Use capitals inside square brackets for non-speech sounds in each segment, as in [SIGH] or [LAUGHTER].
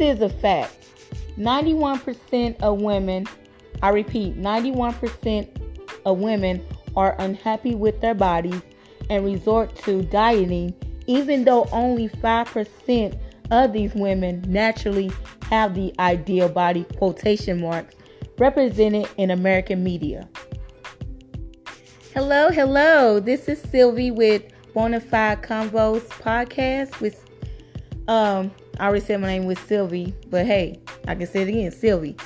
is a fact 91% of women, I repeat, 91% of women are unhappy with their bodies and resort to dieting, even though only 5% of these women naturally have the ideal body quotation marks represented in American media. Hello, hello. This is Sylvie with Bonafide Convos podcast. With um, I already said my name was Sylvie, but hey, I can say it again, Sylvie.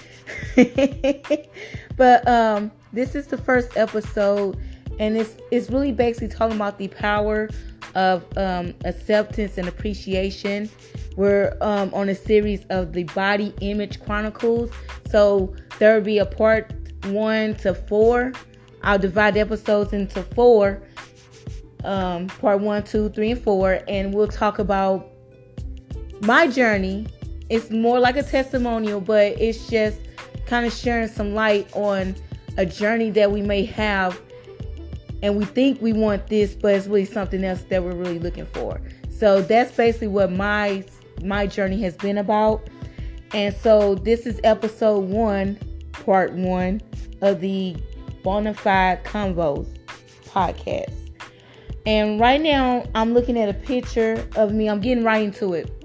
[LAUGHS] but um, this is the first episode, and it's it's really basically talking about the power of um, acceptance and appreciation. We're um, on a series of the Body Image Chronicles, so there will be a part one to four I'll divide the episodes into four um, part one, two, three, and four, and we'll talk about my journey. It's more like a testimonial, but it's just kind of sharing some light on a journey that we may have and we think we want this, but it's really something else that we're really looking for. So that's basically what my my journey has been about. And so this is episode one, part one of the Bonafide Convos podcast. And right now, I'm looking at a picture of me. I'm getting right into it.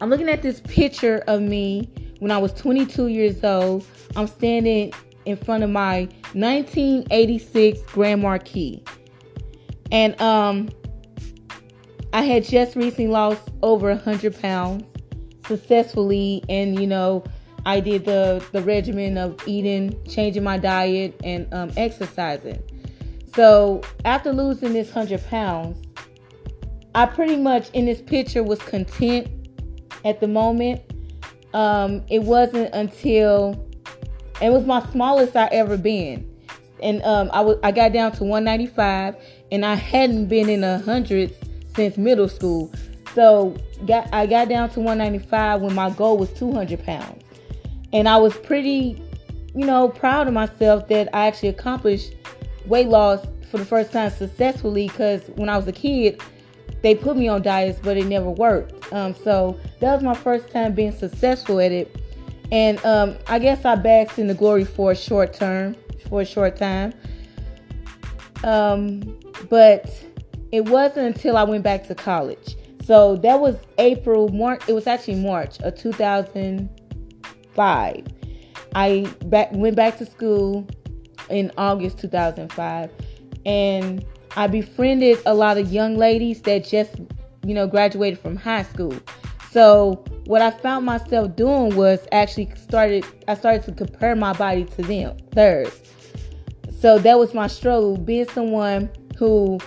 I'm looking at this picture of me when I was 22 years old. I'm standing in front of my 1986 Grand Marquis. And um, I had just recently lost over 100 pounds successfully. And, you know, I did the the regimen of eating, changing my diet, and um, exercising. So after losing this hundred pounds, I pretty much in this picture was content at the moment. Um, it wasn't until it was my smallest I ever been, and um, I was I got down to 195, and I hadn't been in the hundreds since middle school. So got I got down to 195 when my goal was 200 pounds. And I was pretty, you know, proud of myself that I actually accomplished weight loss for the first time successfully because when I was a kid, they put me on diets, but it never worked. Um, so that was my first time being successful at it. And um, I guess I basked in the glory for a short term, for a short time. Um, but it wasn't until I went back to college. So that was April, March. It was actually March of 2005. I back, went back to school in August 2005, and I befriended a lot of young ladies that just, you know, graduated from high school. So what I found myself doing was actually started. I started to compare my body to them, theirs. So that was my struggle, being someone who,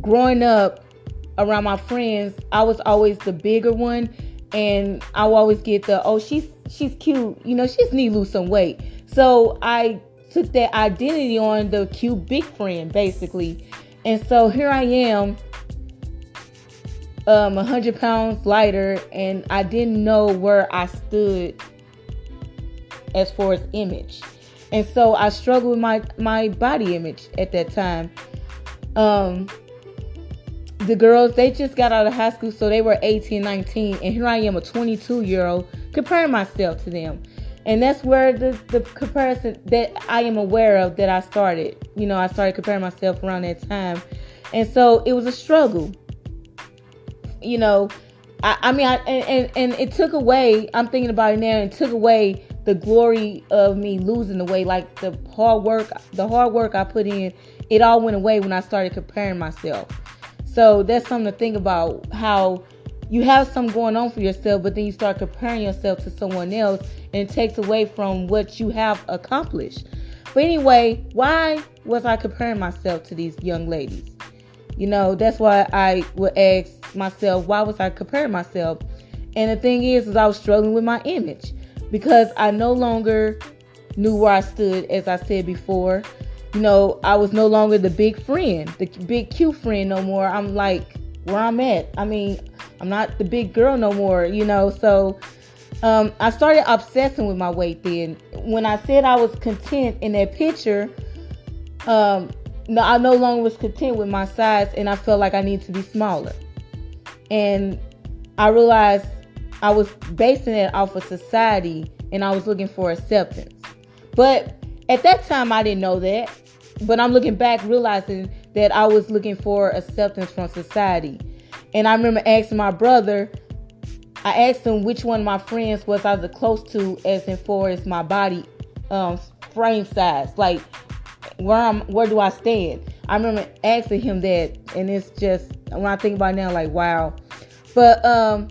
growing up around my friends, I was always the bigger one, and I would always get the oh she's she's cute. You know, she just need to lose some weight. So I took that identity on the cute big friend, basically. And so here I am, um, 100 pounds lighter, and I didn't know where I stood as far as image. And so I struggled with my, my body image at that time. Um, the girls, they just got out of high school, so they were 18, 19, and here I am, a 22 year old comparing myself to them. And that's where the, the comparison that I am aware of that I started. You know, I started comparing myself around that time. And so it was a struggle. You know, I, I mean, I, and, and, and it took away, I'm thinking about it now, and took away the glory of me losing the weight. Like the hard work, the hard work I put in, it all went away when I started comparing myself. So that's something to think about how you have something going on for yourself, but then you start comparing yourself to someone else, and it takes away from what you have accomplished. But anyway, why was I comparing myself to these young ladies? You know, that's why I would ask myself, why was I comparing myself? And the thing is, is I was struggling with my image because I no longer knew where I stood, as I said before. You know, I was no longer the big friend, the big cute friend no more. I'm like where I'm at. I mean, I'm not the big girl no more, you know. So um, I started obsessing with my weight then. When I said I was content in that picture, um, no, I no longer was content with my size, and I felt like I needed to be smaller. And I realized I was basing it off of society and I was looking for acceptance. But at that time, I didn't know that. But I'm looking back, realizing that I was looking for acceptance from society. And I remember asking my brother, I asked him which one of my friends was I the close to as in far as my body um, frame size. Like where I'm where do I stand? I remember asking him that and it's just when I think about now, like wow. But um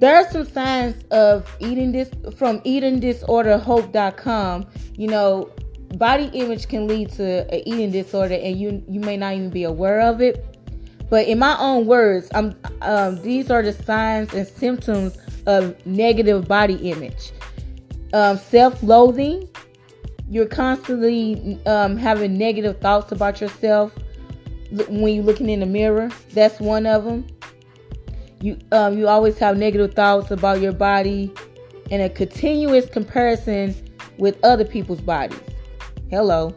there are some signs of eating this from eatingdisorderhope.com. You know, body image can lead to an eating disorder, and you you may not even be aware of it. But in my own words, I'm um, these are the signs and symptoms of negative body image. Um, self-loathing. You're constantly um, having negative thoughts about yourself when you're looking in the mirror. That's one of them you um, you always have negative thoughts about your body and a continuous comparison with other people's bodies. Hello.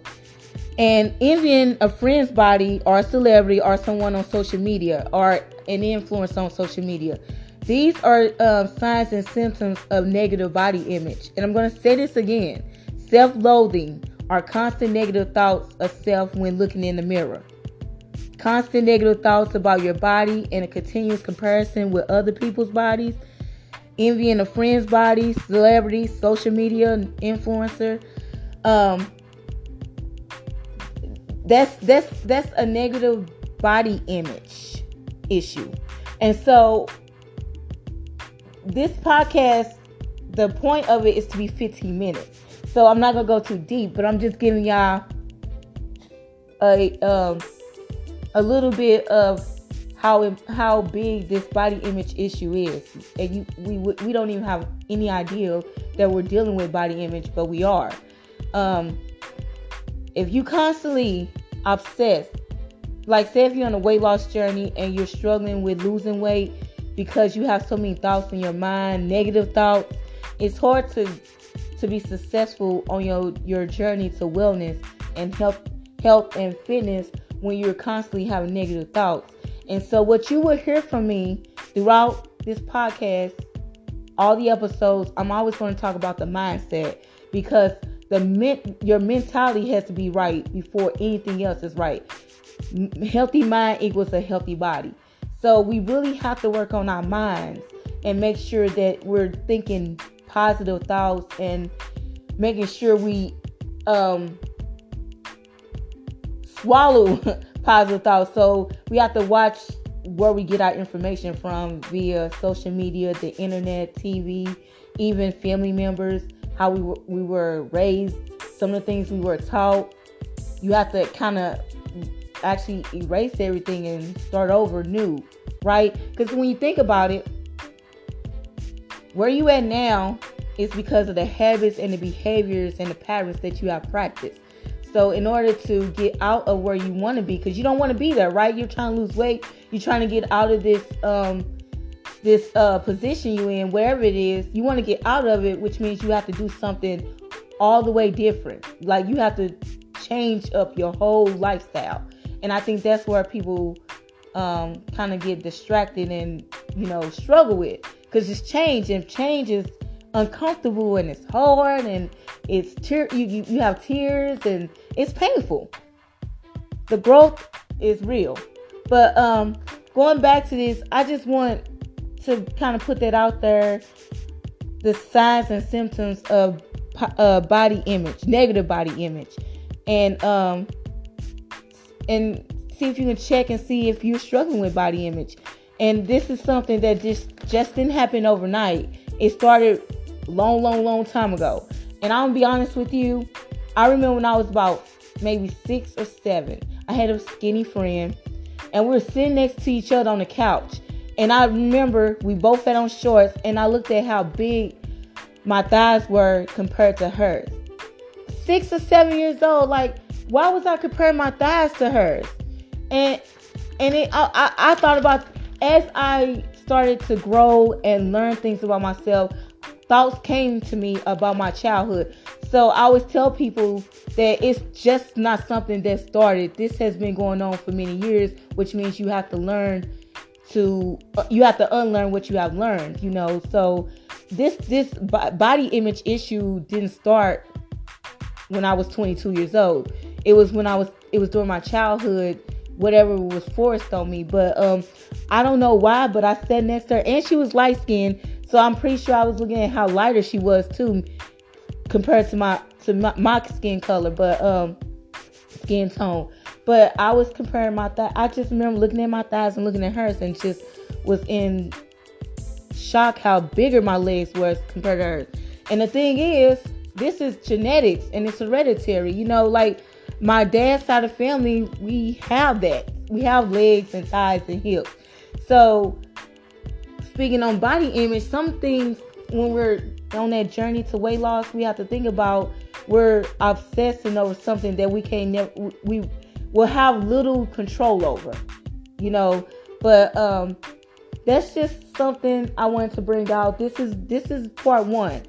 And envying a friend's body or a celebrity or someone on social media or an influence on social media. These are um, signs and symptoms of negative body image. And I'm going to say this again self loathing are constant negative thoughts of self when looking in the mirror constant negative thoughts about your body and a continuous comparison with other people's bodies, envying a friend's body, celebrity, social media influencer. Um, that's that's that's a negative body image issue. And so this podcast, the point of it is to be 15 minutes. So I'm not gonna go too deep, but I'm just giving y'all a um a little bit of how how big this body image issue is, and you, we we don't even have any idea that we're dealing with body image, but we are. Um, if you constantly obsessed, like say if you're on a weight loss journey and you're struggling with losing weight because you have so many thoughts in your mind, negative thoughts, it's hard to to be successful on your your journey to wellness and health health and fitness when you're constantly having negative thoughts. And so, what you will hear from me throughout this podcast, all the episodes, I'm always going to talk about the mindset because the men- your mentality has to be right before anything else is right. Healthy mind equals a healthy body. So we really have to work on our minds and make sure that we're thinking positive thoughts and making sure we um, swallow [LAUGHS] positive thoughts. So we have to watch where we get our information from via social media, the internet, TV, even family members, how we were, we were raised, some of the things we were taught. You have to kind of actually erase everything and start over new, right? Because when you think about it, where you at now is because of the habits and the behaviors and the patterns that you have practiced. So in order to get out of where you want to be, because you don't want to be there, right? You're trying to lose weight. You're trying to get out of this um, this uh, position you're in, wherever it is. You want to get out of it, which means you have to do something all the way different. Like you have to change up your whole lifestyle. And I think that's where people um, kind of get distracted and you know struggle with because it's change and change is uncomfortable and it's hard and it's tear you, you, you have tears and it's painful. The growth is real. But um going back to this i just want to kind of put that out there. The signs and symptoms of uh, body image negative body image. And um and see if you can check and see if you're struggling with body image. And this is something that just just didn't happen overnight. It started long, long, long time ago. And I'm gonna be honest with you, I remember when I was about maybe six or seven, I had a skinny friend, and we were sitting next to each other on the couch. And I remember we both had on shorts, and I looked at how big my thighs were compared to hers. Six or seven years old, like, why was I comparing my thighs to hers? And and it, I, I, I thought about as I started to grow and learn things about myself, thoughts came to me about my childhood. So I always tell people that it's just not something that started. This has been going on for many years, which means you have to learn to uh, you have to unlearn what you have learned. You know, so this this body image issue didn't start when I was 22 years old. It was when I was it was during my childhood whatever was forced on me. But um, I don't know why, but I sat next to her and she was light skinned. So I'm pretty sure I was looking at how lighter she was too, compared to my to my, my skin color, but um, skin tone. But I was comparing my thigh. I just remember looking at my thighs and looking at hers, and just was in shock how bigger my legs were compared to hers. And the thing is, this is genetics and it's hereditary. You know, like my dad's side of family, we have that. We have legs and thighs and hips. So, speaking on body image, some things when we're on that journey to weight loss, we have to think about we're obsessing over something that we can't never we will have little control over, you know. But um, that's just something I wanted to bring out. This is this is part one.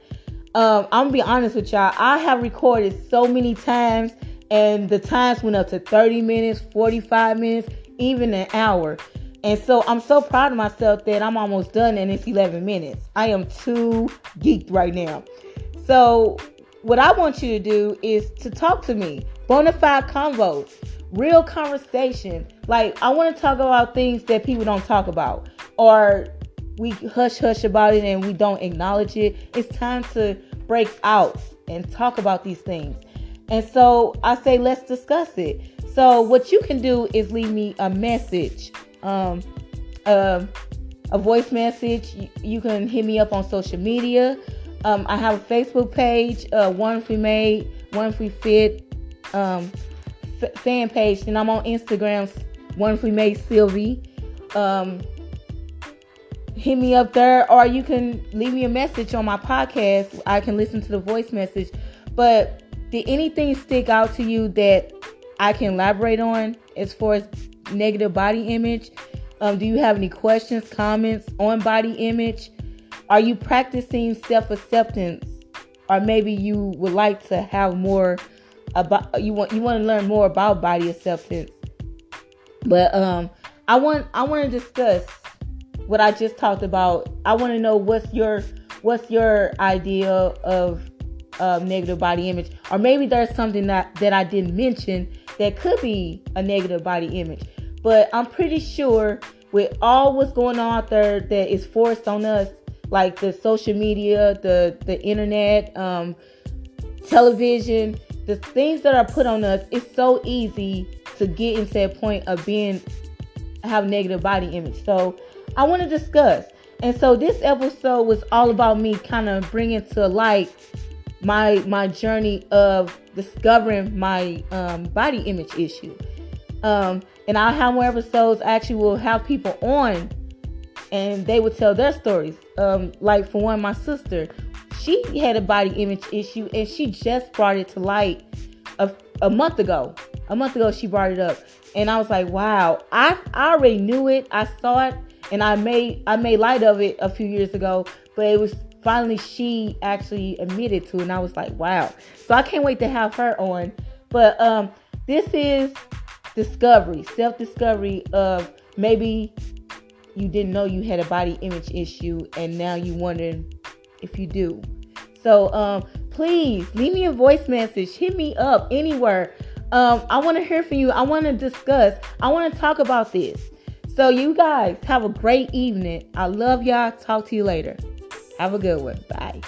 Um, I'm gonna be honest with y'all. I have recorded so many times and the times went up to 30 minutes, 45 minutes, even an hour. And so I'm so proud of myself that I'm almost done and it's 11 minutes. I am too geeked right now. So, what I want you to do is to talk to me. Bona fide convo, real conversation. Like, I want to talk about things that people don't talk about, or we hush hush about it and we don't acknowledge it. It's time to break out and talk about these things. And so I say, let's discuss it. So what you can do is leave me a message, um, uh, a voice message. You, you, can hit me up on social media. Um, I have a Facebook page, uh, One Free Made, One Free Fit um, f- fan page, and I'm on Instagram, One Free Made Sylvie. Um, hit me up there, or you can leave me a message on my podcast. I can listen to the voice message. But did anything stick out to you that I can elaborate on as far as negative body image? Um, do you have any questions, comments on body image? Are you practicing self acceptance, or maybe you would like to have more about you want you want to learn more about body acceptance? But um, I want I want to discuss what I just talked about. I want to know what's your what's your idea of um, negative body image, or maybe there's something that that I didn't mention that could be a negative body image. But I'm pretty sure with all what's going on out there that is forced on us, like the social media, the the internet, um, television, the things that are put on us, it's so easy to get into that point of being have negative body image. So I want to discuss. And so this episode was all about me kind of bringing to light my my journey of discovering my um, body image issue. Um, and I'll have more episodes. I actually will have people on, and they will tell their stories. Um, like for one, my sister, she had a body image issue, and she just brought it to light a, a month ago. A month ago, she brought it up, and I was like, "Wow!" I I already knew it. I saw it, and I made I made light of it a few years ago, but it was finally she actually admitted to and I was like, wow. So I can't wait to have her on. But um this is discovery, self-discovery of maybe you didn't know you had a body image issue and now you wondering if you do. So um please leave me a voice message, hit me up anywhere. Um, I want to hear from you. I want to discuss. I want to talk about this. So, you guys have a great evening. I love y'all. Talk to you later. Have a good one. Bye.